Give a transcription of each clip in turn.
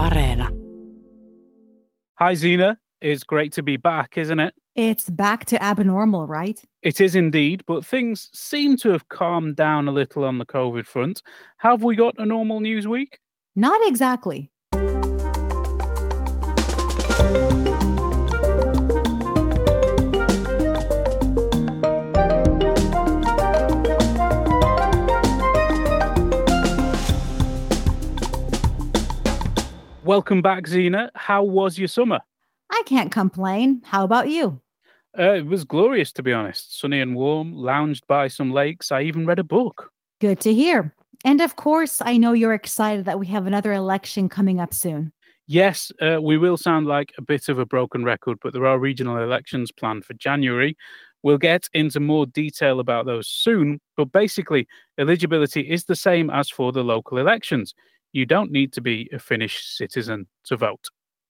Areena. Hi, Zena. It's great to be back, isn't it? It's back to abnormal, right? It is indeed, but things seem to have calmed down a little on the COVID front. Have we got a normal news week? Not exactly. Welcome back, Zena. How was your summer? I can't complain. How about you? Uh, it was glorious, to be honest. Sunny and warm, lounged by some lakes. I even read a book. Good to hear. And of course, I know you're excited that we have another election coming up soon. Yes, uh, we will sound like a bit of a broken record, but there are regional elections planned for January. We'll get into more detail about those soon, but basically, eligibility is the same as for the local elections. You don't need to be a Finnish citizen to vote.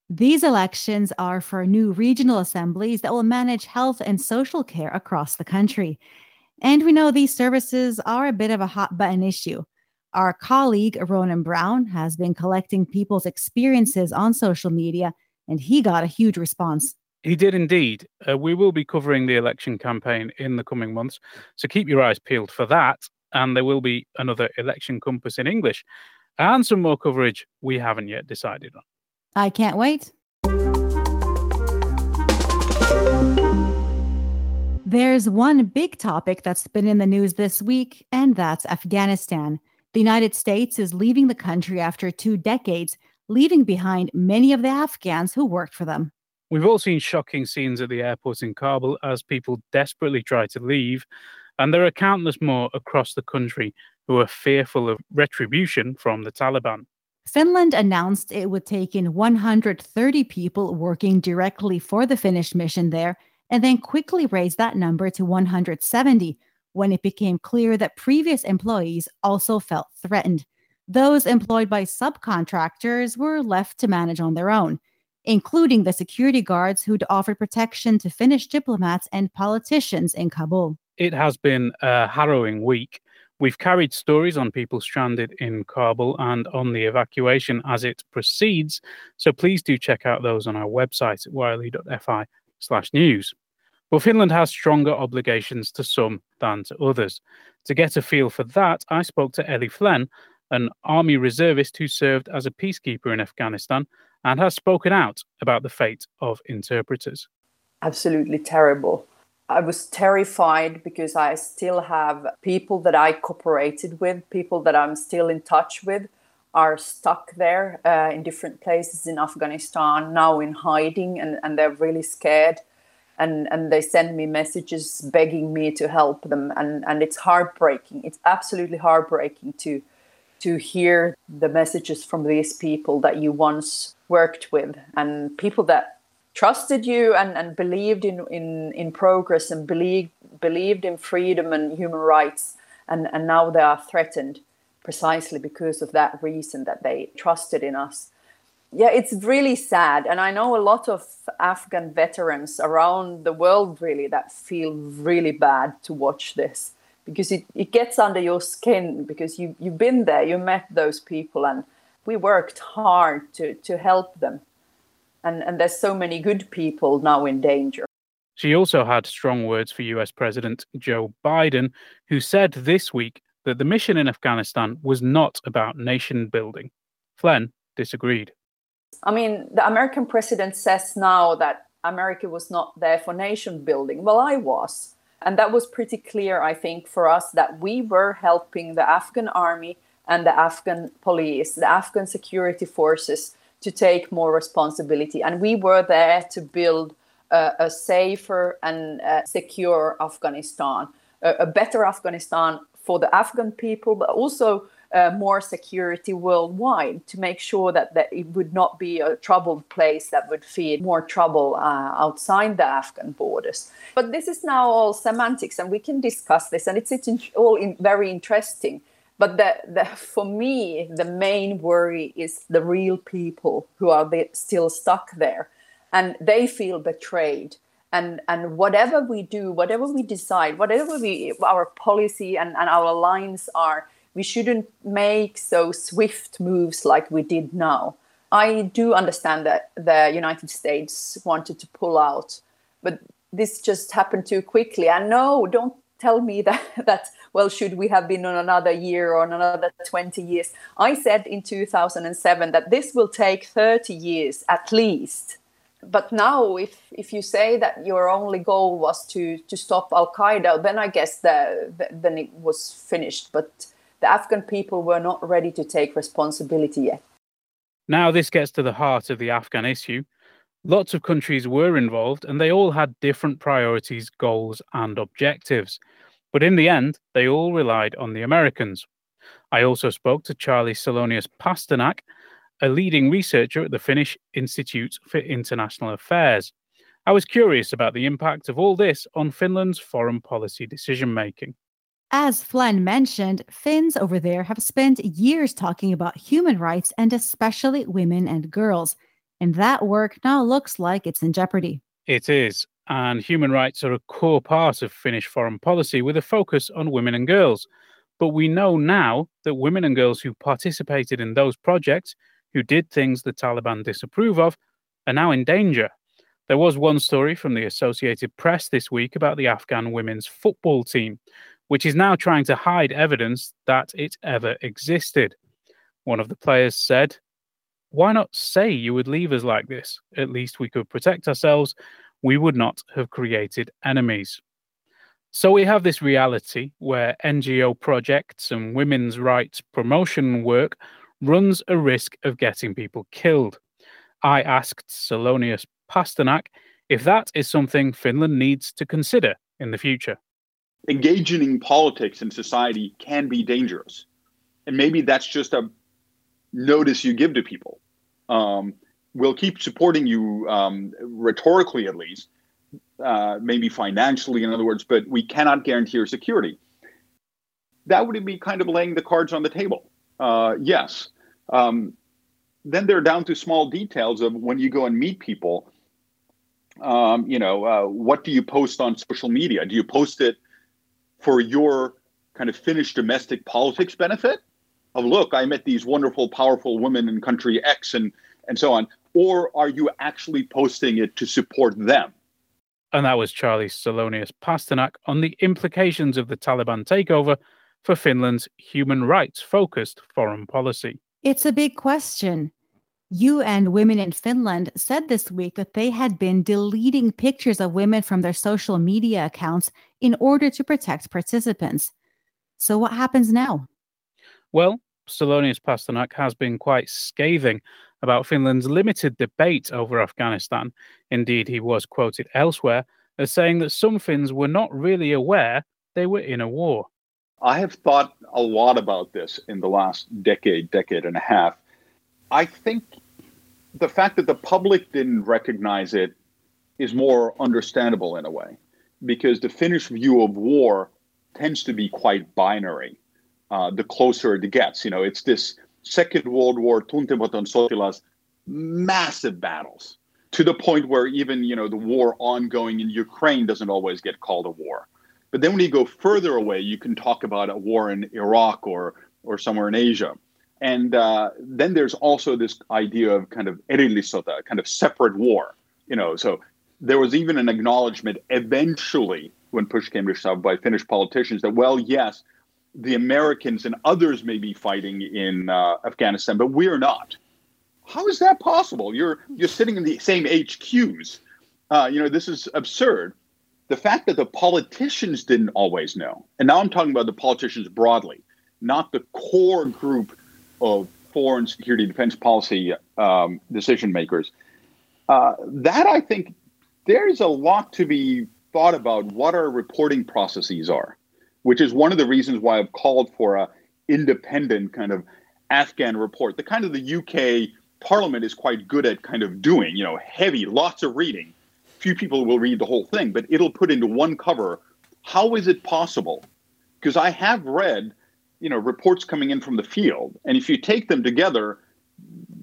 These elections are for new regional assemblies that will manage health and social care across the country. And we know these services are a bit of a hot button issue. Our colleague, Ronan Brown, has been collecting people's experiences on social media, and he got a huge response. He did indeed. Uh, we will be covering the election campaign in the coming months, so keep your eyes peeled for that. And there will be another election compass in English and some more coverage we haven't yet decided on. I can't wait. There's one big topic that's been in the news this week, and that's Afghanistan. The United States is leaving the country after two decades, leaving behind many of the Afghans who worked for them. We've all seen shocking scenes at the airport in Kabul as people desperately try to leave, and there are countless more across the country who are fearful of retribution from the Taliban. Finland announced it would take in 130 people working directly for the Finnish mission there, and then quickly raised that number to 170 when it became clear that previous employees also felt threatened. Those employed by subcontractors were left to manage on their own, including the security guards who'd offered protection to Finnish diplomats and politicians in Kabul. It has been a harrowing week. We've carried stories on people stranded in Kabul and on the evacuation as it proceeds, so please do check out those on our website at yle.fi slash news. But Finland has stronger obligations to some than to others. To get a feel for that, I spoke to Ellie Flen, an army reservist who served as a peacekeeper in Afghanistan and has spoken out about the fate of interpreters. Absolutely terrible. I was terrified because I still have people that I cooperated with, people that I'm still in touch with, are stuck there uh, in different places in Afghanistan, now in hiding, and, and they're really scared. And, and they send me messages begging me to help them. And, and it's heartbreaking. It's absolutely heartbreaking to, to hear the messages from these people that you once worked with and people that trusted you and, and believed in, in, in progress and believed, believed in freedom and human rights. And, and now they are threatened precisely because of that reason that they trusted in us. Yeah, it's really sad. And I know a lot of Afghan veterans around the world really that feel really bad to watch this because it, it gets under your skin because you, you've been there, you met those people, and we worked hard to, to help them and and there's so many good people now in danger. She also had strong words for US President Joe Biden, who said this week that the mission in Afghanistan was not about nation building. Flen disagreed. I mean, the American president says now that America was not there for nation building. Well, I was. And that was pretty clear, I think, for us that we were helping the Afghan army and the Afghan police, the Afghan security forces to take more responsibility. And we were there to build a, a safer and uh, secure Afghanistan, a, a, better Afghanistan for the Afghan people, but also uh, more security worldwide to make sure that, that it would not be a troubled place that would feed more trouble uh, outside the Afghan borders. But this is now all semantics, and we can discuss this, and it's, it's all in, very interesting. But the, the, for me, the main worry is the real people who are still stuck there, and they feel betrayed. And and whatever we do, whatever we decide, whatever we our policy and, and our lines are, we shouldn't make so swift moves like we did now. I do understand that the United States wanted to pull out, but this just happened too quickly. And no, don't tell me that that well should we have been on another year or on another 20 years? I said in 2007 that this will take 30 years at least. But now if if you say that your only goal was to to stop al qaeda then i guess the, the, then it was finished. But the afghan people were not ready to take responsibility yet. Now this gets to the heart of the afghan issue lots of countries were involved and they all had different priorities goals and objectives but in the end they all relied on the americans i also spoke to charlie salonius pasternak a leading researcher at the Finnish Institute for International Affairs. I was curious about the impact of all this on Finland's foreign policy decision making. As Flen mentioned, Finns over there have spent years talking about human rights and especially women and girls. And that work now looks like it's in jeopardy. It is. And human rights are a core part of Finnish foreign policy with a focus on women and girls. But we know now that women and girls who participated in those projects who did things the Taliban disapprove of are now in danger. There was one story from the Associated Press this week about the Afghan women's football team, which is now trying to hide evidence that it ever existed. One of the players said, Why not say you would leave us like this? At least we could protect ourselves. We would not have created enemies. So we have this reality where NGO projects and women's rights promotion work runs a risk of getting people killed. I asked Salonius Pasternak if that is something Finland needs to consider in the future. Engaging in politics and society can be dangerous. And maybe that's just a notice you give to people. Um, we'll keep supporting you um, rhetorically, at least, uh, maybe financially, in other words, but we cannot guarantee your security. That would be kind of laying the cards on the table. Uh, yes. Um, then they're down to small details of when you go and meet people. Um, you know, uh, what do you post on social media? Do you post it for your kind of Finnish domestic politics benefit? Of look, I met these wonderful, powerful women in country X and and so on, or are you actually posting it to support them? And that was Charlie Salonius Pasternak on the implications of the Taliban takeover for Finland's human rights focused foreign policy. It's a big question. UN Women in Finland said this week that they had been deleting pictures of women from their social media accounts in order to protect participants. So, what happens now? Well, Salonius Pasternak has been quite scathing about Finland's limited debate over Afghanistan. Indeed, he was quoted elsewhere as saying that some Finns were not really aware they were in a war. I have thought a lot about this in the last decade, decade and a half. I think the fact that the public didn't recognize it is more understandable in a way because the Finnish view of war tends to be quite binary. Uh, the closer it gets, you know, it's this Second World War, tuntematon sotilas, massive battles to the point where even you know the war ongoing in Ukraine doesn't always get called a war. But then when you go further away, you can talk about a war in Iraq or or somewhere in Asia. And uh, then there's also this idea of kind of erillisota, kind of separate war. You know, so there was even an acknowledgement eventually when push came to shove by Finnish politicians that, well, yes, the Americans and others may be fighting in uh, Afghanistan, but we're not. How is that possible? You're you're sitting in the same HQs. Uh, you know, this is absurd the fact that the politicians didn't always know, and now I'm talking about the politicians broadly, not the core group of foreign security defense policy um, decision makers, uh, that I think there's a lot to be thought about what our reporting processes are, which is one of the reasons why I've called for a independent kind of Afghan report, the kind of the UK Parliament is quite good at kind of doing, you know, heavy, lots of reading few people will read the whole thing, but it'll put into one cover. How is it possible? Because I have read, you know, reports coming in from the field, and if you take them together,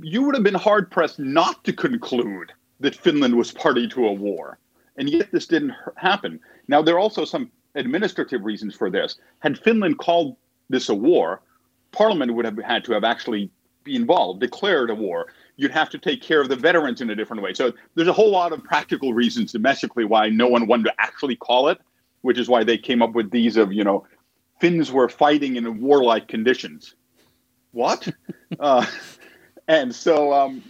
you would have been hard pressed not to conclude that Finland was party to a war, and yet this didn't happen. Now there are also some administrative reasons for this. Had Finland called this a war, Parliament would have had to have actually be involved, declared a war. You'd have to take care of the veterans in a different way. So there's a whole lot of practical reasons domestically why no one wanted to actually call it, which is why they came up with these of, you know, Finns were fighting in warlike conditions. What? uh, and so, um,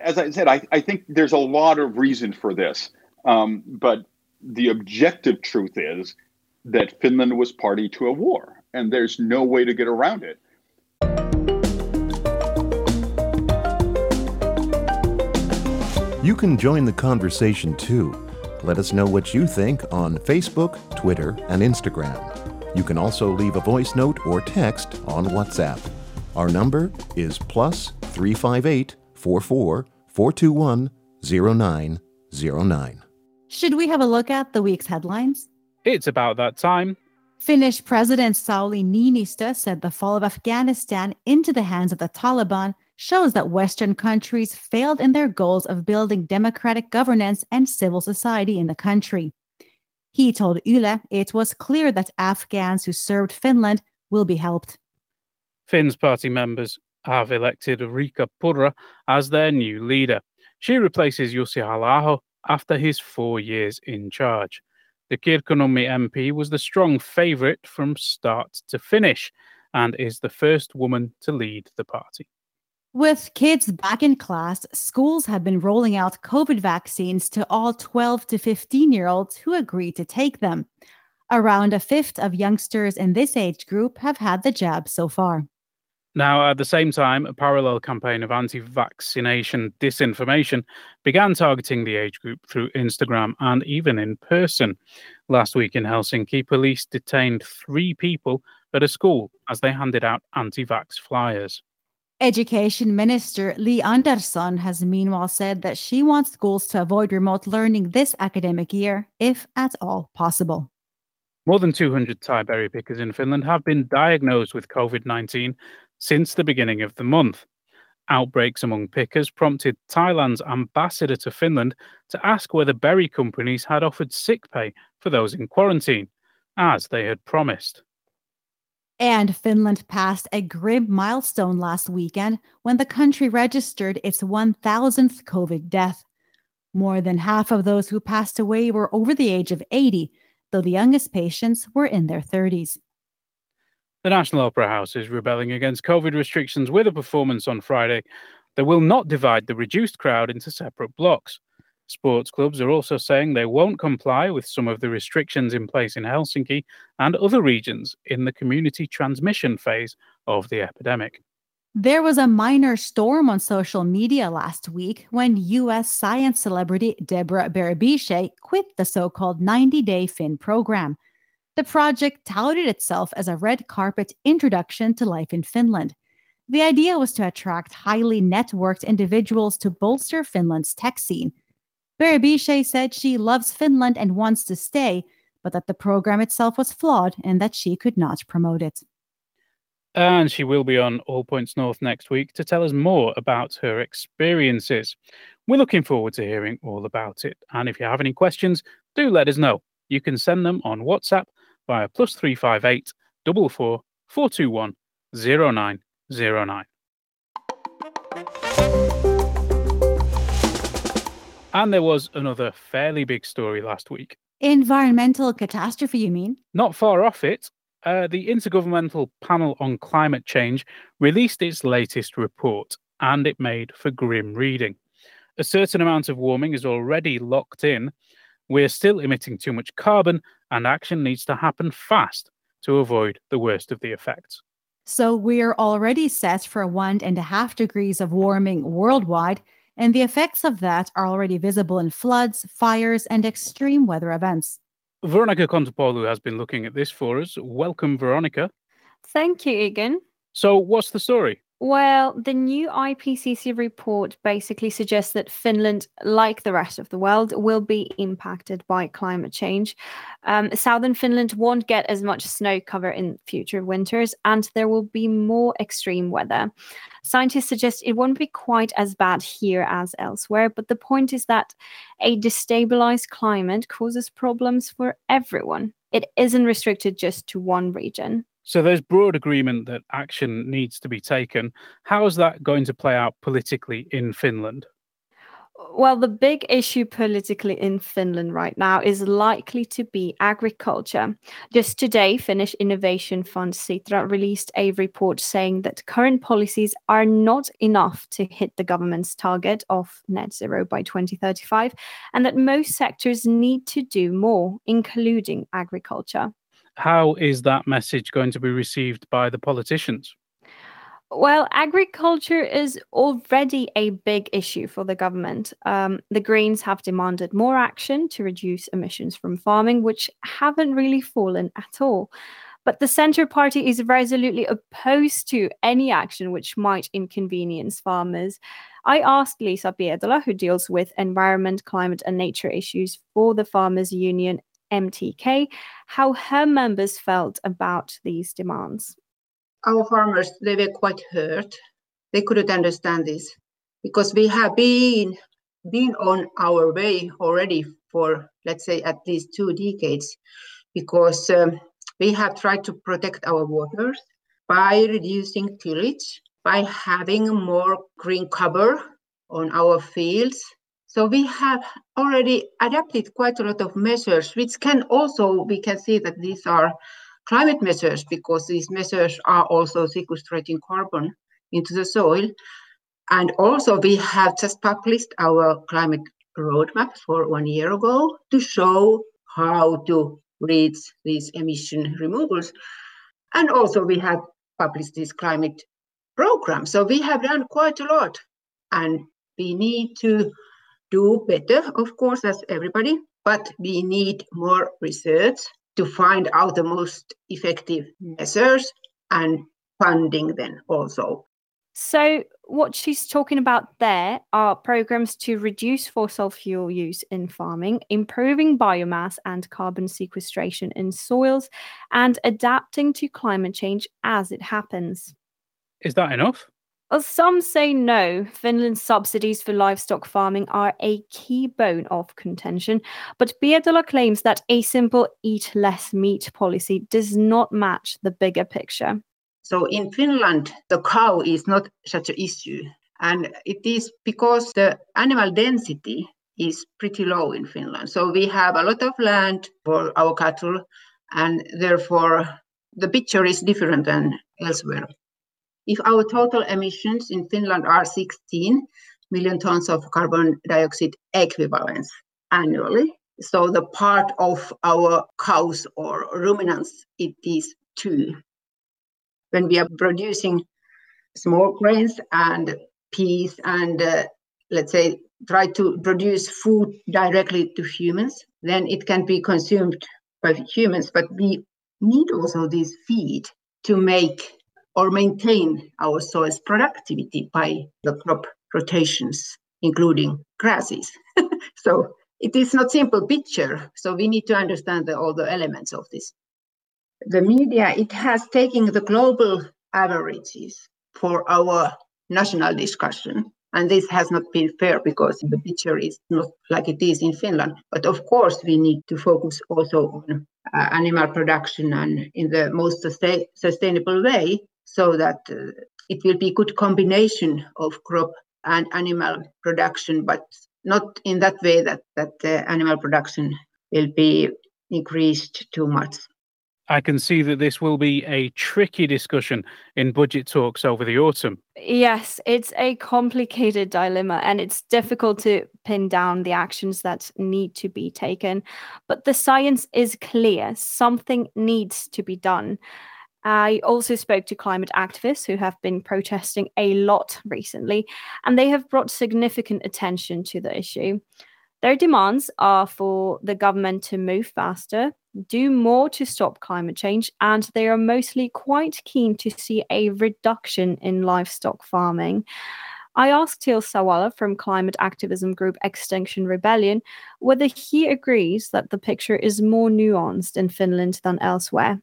as I said, I, I, think there's a lot of reason for this. Um, but the objective truth is that Finland was party to a war, and there's no way to get around it. You can join the conversation too. Let us know what you think on Facebook, Twitter, and Instagram. You can also leave a voice note or text on WhatsApp. Our number is plus 358 44 421 0909. Should we have a look at the week's headlines? It's about that time. Finnish President Sauli Niinistö said the fall of Afghanistan into the hands of the Taliban shows that Western countries failed in their goals of building democratic governance and civil society in the country. He told Yle it was clear that Afghans who served Finland will be helped. Finns party members have elected Riikka Purra as their new leader. She replaces Jussi halla after his four years in charge. The Kirkkonummi MP was the strong favourite from start to finish and is the first woman to lead the party. With kids back in class, schools have been rolling out COVID vaccines to all 12 to 15 year olds who agree to take them. Around a fifth of youngsters in this age group have had the jab so far. Now, at the same time, a parallel campaign of anti vaccination disinformation began targeting the age group through Instagram and even in person. Last week in Helsinki, police detained three people at a school as they handed out anti vax flyers. Education Minister Li Andersson has meanwhile said that she wants schools to avoid remote learning this academic year, if at all possible. More than 200 Thai berry pickers in Finland have been diagnosed with COVID 19 since the beginning of the month. Outbreaks among pickers prompted Thailand's ambassador to Finland to ask whether berry companies had offered sick pay for those in quarantine, as they had promised. And Finland passed a grim milestone last weekend when the country registered its 1000th COVID death. More than half of those who passed away were over the age of 80, though the youngest patients were in their 30s. The National Opera House is rebelling against COVID restrictions with a performance on Friday that will not divide the reduced crowd into separate blocks. Sports clubs are also saying they won't comply with some of the restrictions in place in Helsinki and other regions in the community transmission phase of the epidemic. There was a minor storm on social media last week when US science celebrity Deborah Berebichez quit the so called 90 Day Finn program. The project touted itself as a red carpet introduction to life in Finland. The idea was to attract highly networked individuals to bolster Finland's tech scene. Berebichez said she loves Finland and wants to stay, but that the program itself was flawed and that she could not promote it. And she will be on All Points North next week to tell us more about her experiences. We're looking forward to hearing all about it. And if you have any questions, do let us know. You can send them on WhatsApp via plus 358 44 421 0909. And there was another fairly big story last week. Environmental catastrophe, you mean? Not far off it. Uh, the Intergovernmental Panel on Climate Change released its latest report, and it made for grim reading. A certain amount of warming is already locked in. We're still emitting too much carbon, and action needs to happen fast to avoid the worst of the effects. So we're already set for one and a half degrees of warming worldwide, and the effects of that are already visible in floods, fires, and extreme weather events. Veronica Kontopoulou has been looking at this for us. Welcome, Veronica. Thank you, Egan. So, what's the story? Well, the new IPCC report basically suggests that Finland, like the rest of the world, will be impacted by climate change. Um, southern Finland won't get as much snow cover in future winters, and there will be more extreme weather. Scientists suggest it won't be quite as bad here as elsewhere, but the point is that a destabilized climate causes problems for everyone. It isn't restricted just to one region. So there's broad agreement that action needs to be taken. How is that going to play out politically in Finland? Well, the big issue politically in Finland right now is likely to be agriculture. Just today, Finnish Innovation Fund Sitra released a report saying that current policies are not enough to hit the government's target of net zero by 2035, and that most sectors need to do more, including agriculture. How is that message going to be received by the politicians? Well, agriculture is already a big issue for the government. Um, the Greens have demanded more action to reduce emissions from farming, which haven't really fallen at all. But the Centre Party is resolutely opposed to any action which might inconvenience farmers. I asked Liisa Pietola, who deals with environment, climate, and nature issues for the Farmers Union MTK, how her members felt about these demands. Our farmers, they were quite hurt. They couldn't understand this because we have been been on our way already for let's say at least two decades because um, we have tried to protect our waters by reducing tillage by having more green cover on our fields so we have already adapted quite a lot of measures, which can also, we can see that these are climate measures because these measures are also sequestrating carbon into the soil. And also we have just published our climate roadmap for one year ago to show how to reach these emission removals. And also we have published this climate program. So we have done quite a lot and we need to do better, of course, as everybody, but we need more research to find out the most effective hmm. measures and funding then also. So, what she's talking about there are programs to reduce fossil fuel use in farming, improving biomass and carbon sequestration in soils, and adapting to climate change as it happens. Is that enough? Well, some say no. Finland's subsidies for livestock farming are a key bone of contention, but Pietola claims that a simple eat less meat policy does not match the bigger picture. So in Finland, the cow is not such an issue. And it is because the animal density is pretty low in Finland. So we have a lot of land for our cattle, and therefore the picture is different than elsewhere. If our total emissions in Finland are 16 million tons of carbon dioxide equivalents annually, so the part of our cows or ruminants, it is two. When we are producing small grains and peas and uh, let's say try to produce food directly to humans, then it can be consumed by humans, but we need also this feed to make or maintain our soil's productivity by the crop rotations, including grasses. so it is not simple picture. So we need to understand the, all the elements of this. The media, it has taken the global averages for our national discussion. And this has not been fair because the picture is not like it is in Finland. But of course, we need to focus also on uh, animal production and in the most sustain- sustainable way so that uh, it will be a good combination of crop and animal production, but not in that way that that the animal production will be increased too much. I can see that this will be a tricky discussion in budget talks over the autumn. Yes, it's a complicated dilemma and it's difficult to pin down the actions that need to be taken. But the science is clear something needs to be done. I also spoke to climate activists who have been protesting a lot recently, and they have brought significant attention to the issue. Their demands are for the government to move faster, do more to stop climate change, and they are mostly quite keen to see a reduction in livestock farming. I asked Teal Sawala from climate activism group Extinction Rebellion whether he agrees that the picture is more nuanced in Finland than elsewhere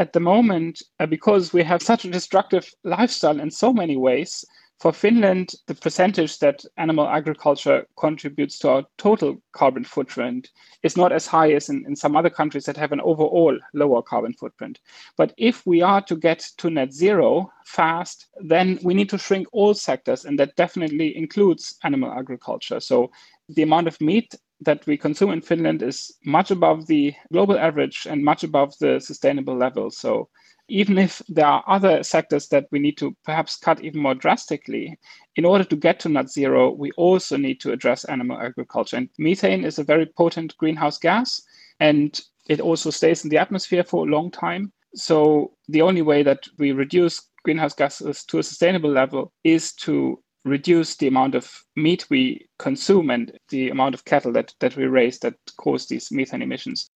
at the moment, uh, because we have such a destructive lifestyle in so many ways, For Finland, the percentage that animal agriculture contributes to our total carbon footprint is not as high as in, in some other countries that have an overall lower carbon footprint. But if we are to get to net zero fast, then we need to shrink all sectors, and that definitely includes animal agriculture. So the amount of meat that we consume in Finland is much above the global average and much above the sustainable level. So even if there are other sectors that we need to perhaps cut even more drastically, in order to get to net zero, we also need to address animal agriculture. And methane is a very potent greenhouse gas, and it also stays in the atmosphere for a long time. So the only way that we reduce greenhouse gases to a sustainable level is to reduce the amount of meat we consume and the amount of cattle that, that we raise that cause these methane emissions.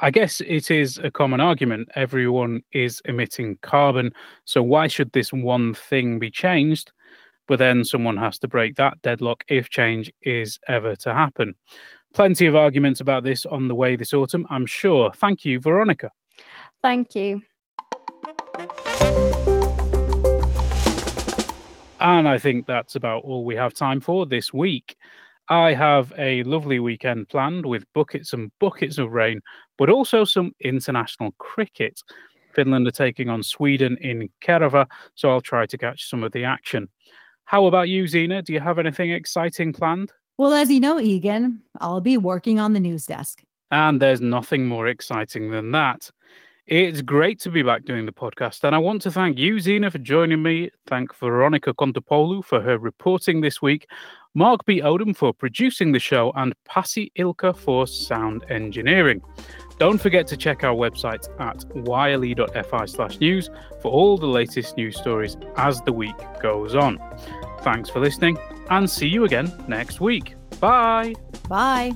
I guess it is a common argument. Everyone is emitting carbon. So why should this one thing be changed? But then someone has to break that deadlock if change is ever to happen. Plenty of arguments about this on the way this autumn, I'm sure. Thank you, Veronica. Thank you. And I think that's about all we have time for this week. I have a lovely weekend planned with buckets and buckets of rain, but also some international cricket. Finland are taking on Sweden in Kerava, so I'll try to catch some of the action. How about you, Zena? Do you have anything exciting planned? Well, as you know, Egan, I'll be working on the news desk. And there's nothing more exciting than that. It's great to be back doing the podcast, and I want to thank you, Zena, for joining me. Thank Veronica Kontopoulou for her reporting this week, Mark B. Odom for producing the show, and Pasi Ilkka for sound engineering. Don't forget to check our website at yle.fi slash news for all the latest news stories as the week goes on. Thanks for listening, and see you again next week. Bye. Bye.